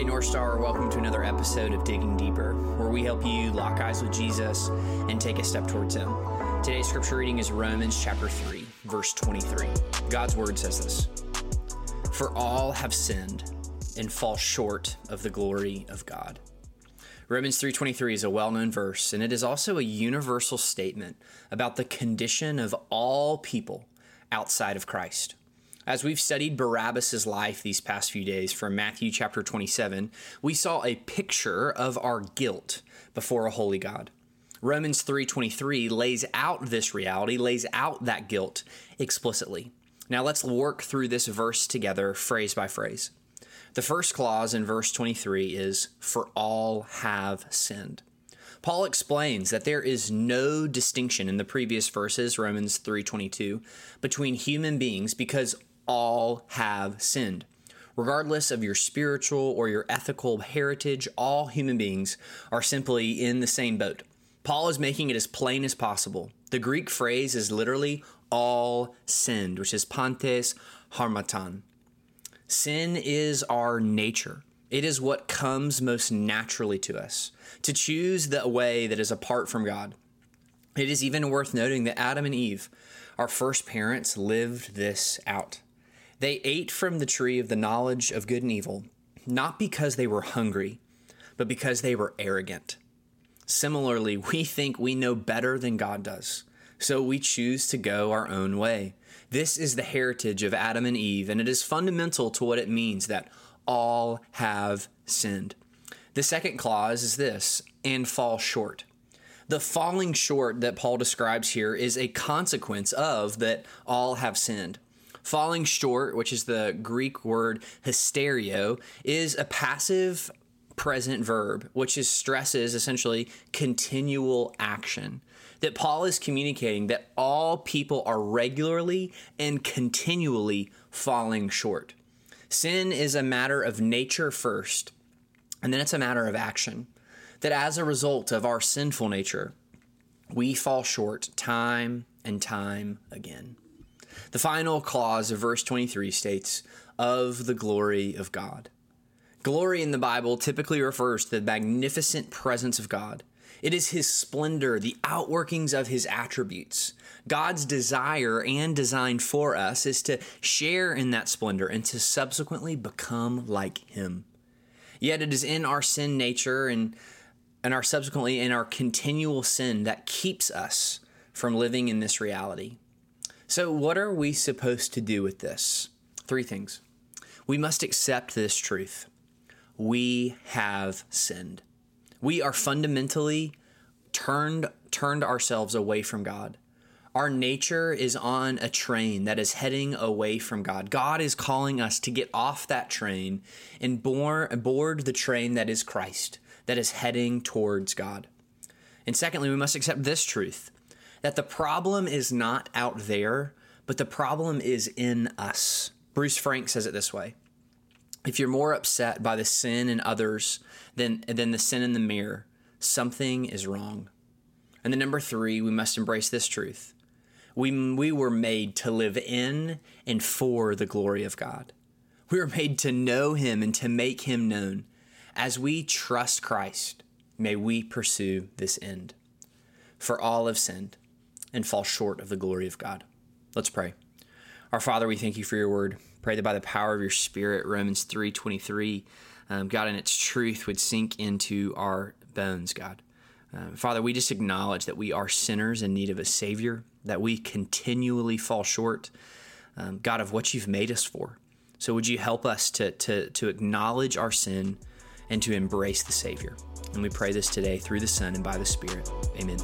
Hey, North Star, welcome to another episode of Digging Deeper, where we help you lock eyes with Jesus and take a step towards Him. Today's scripture reading is Romans chapter 3, verse 23. God's word says this For all have sinned and fall short of the glory of God. Romans 3:23 is a well-known verse and it is also a universal statement about the condition of all people outside of Christ. As we've studied Barabbas' life these past few days from Matthew chapter 27, we saw a picture of our guilt before a holy God. Romans 3:23 lays out this reality, lays out that guilt explicitly. Now let's work through this verse together phrase by phrase. The first clause in verse 23 is for all have sinned. Paul explains that there is no distinction in the previous verses Romans 3:22 between human beings because all have sinned. Regardless of your spiritual or your ethical heritage, all human beings are simply in the same boat. Paul is making it as plain as possible. The Greek phrase is literally all sinned, which is pantes harmatan. Sin is our nature. It is what comes most naturally to us to choose the way that is apart from God. It is even worth noting that Adam and Eve, our first parents, lived this out. They ate from the tree of the knowledge of good and evil, not because they were hungry, but because they were arrogant. Similarly, we think we know better than God does, so we choose to go our own way. This is the heritage of Adam and Eve, and it is fundamental to what it means that all have sinned. The second clause is this and fall short. The falling short that Paul describes here is a consequence of that all have sinned. Falling short, which is the Greek word hystereo, is a passive present verb, which is stresses essentially continual action. That Paul is communicating that all people are regularly and continually falling short. Sin is a matter of nature first, and then it's a matter of action. That as a result of our sinful nature, we fall short time and time again. The final clause of verse 23 states, of the glory of God. Glory in the Bible typically refers to the magnificent presence of God. It is his splendor, the outworkings of his attributes. God's desire and design for us is to share in that splendor and to subsequently become like him. Yet it is in our sin nature and and our subsequently in our continual sin that keeps us from living in this reality. So, what are we supposed to do with this? Three things. We must accept this truth. We have sinned. We are fundamentally turned turned ourselves away from God. Our nature is on a train that is heading away from God. God is calling us to get off that train and board the train that is Christ, that is heading towards God. And secondly, we must accept this truth that the problem is not out there, but the problem is in us. Bruce Frank says it this way If you're more upset by the sin in others than, than the sin in the mirror, something is wrong. And then number three, we must embrace this truth. We, we were made to live in and for the glory of God. We were made to know Him and to make Him known. As we trust Christ, may we pursue this end. For all have sinned and fall short of the glory of God. Let's pray. Our Father, we thank you for your word. Pray that by the power of your Spirit, Romans 3 23, um, God, and its truth would sink into our bones, God. Uh, Father, we just acknowledge that we are sinners in need of a Savior, that we continually fall short, um, God, of what you've made us for. So would you help us to, to, to acknowledge our sin and to embrace the Savior? And we pray this today through the Son and by the Spirit. Amen.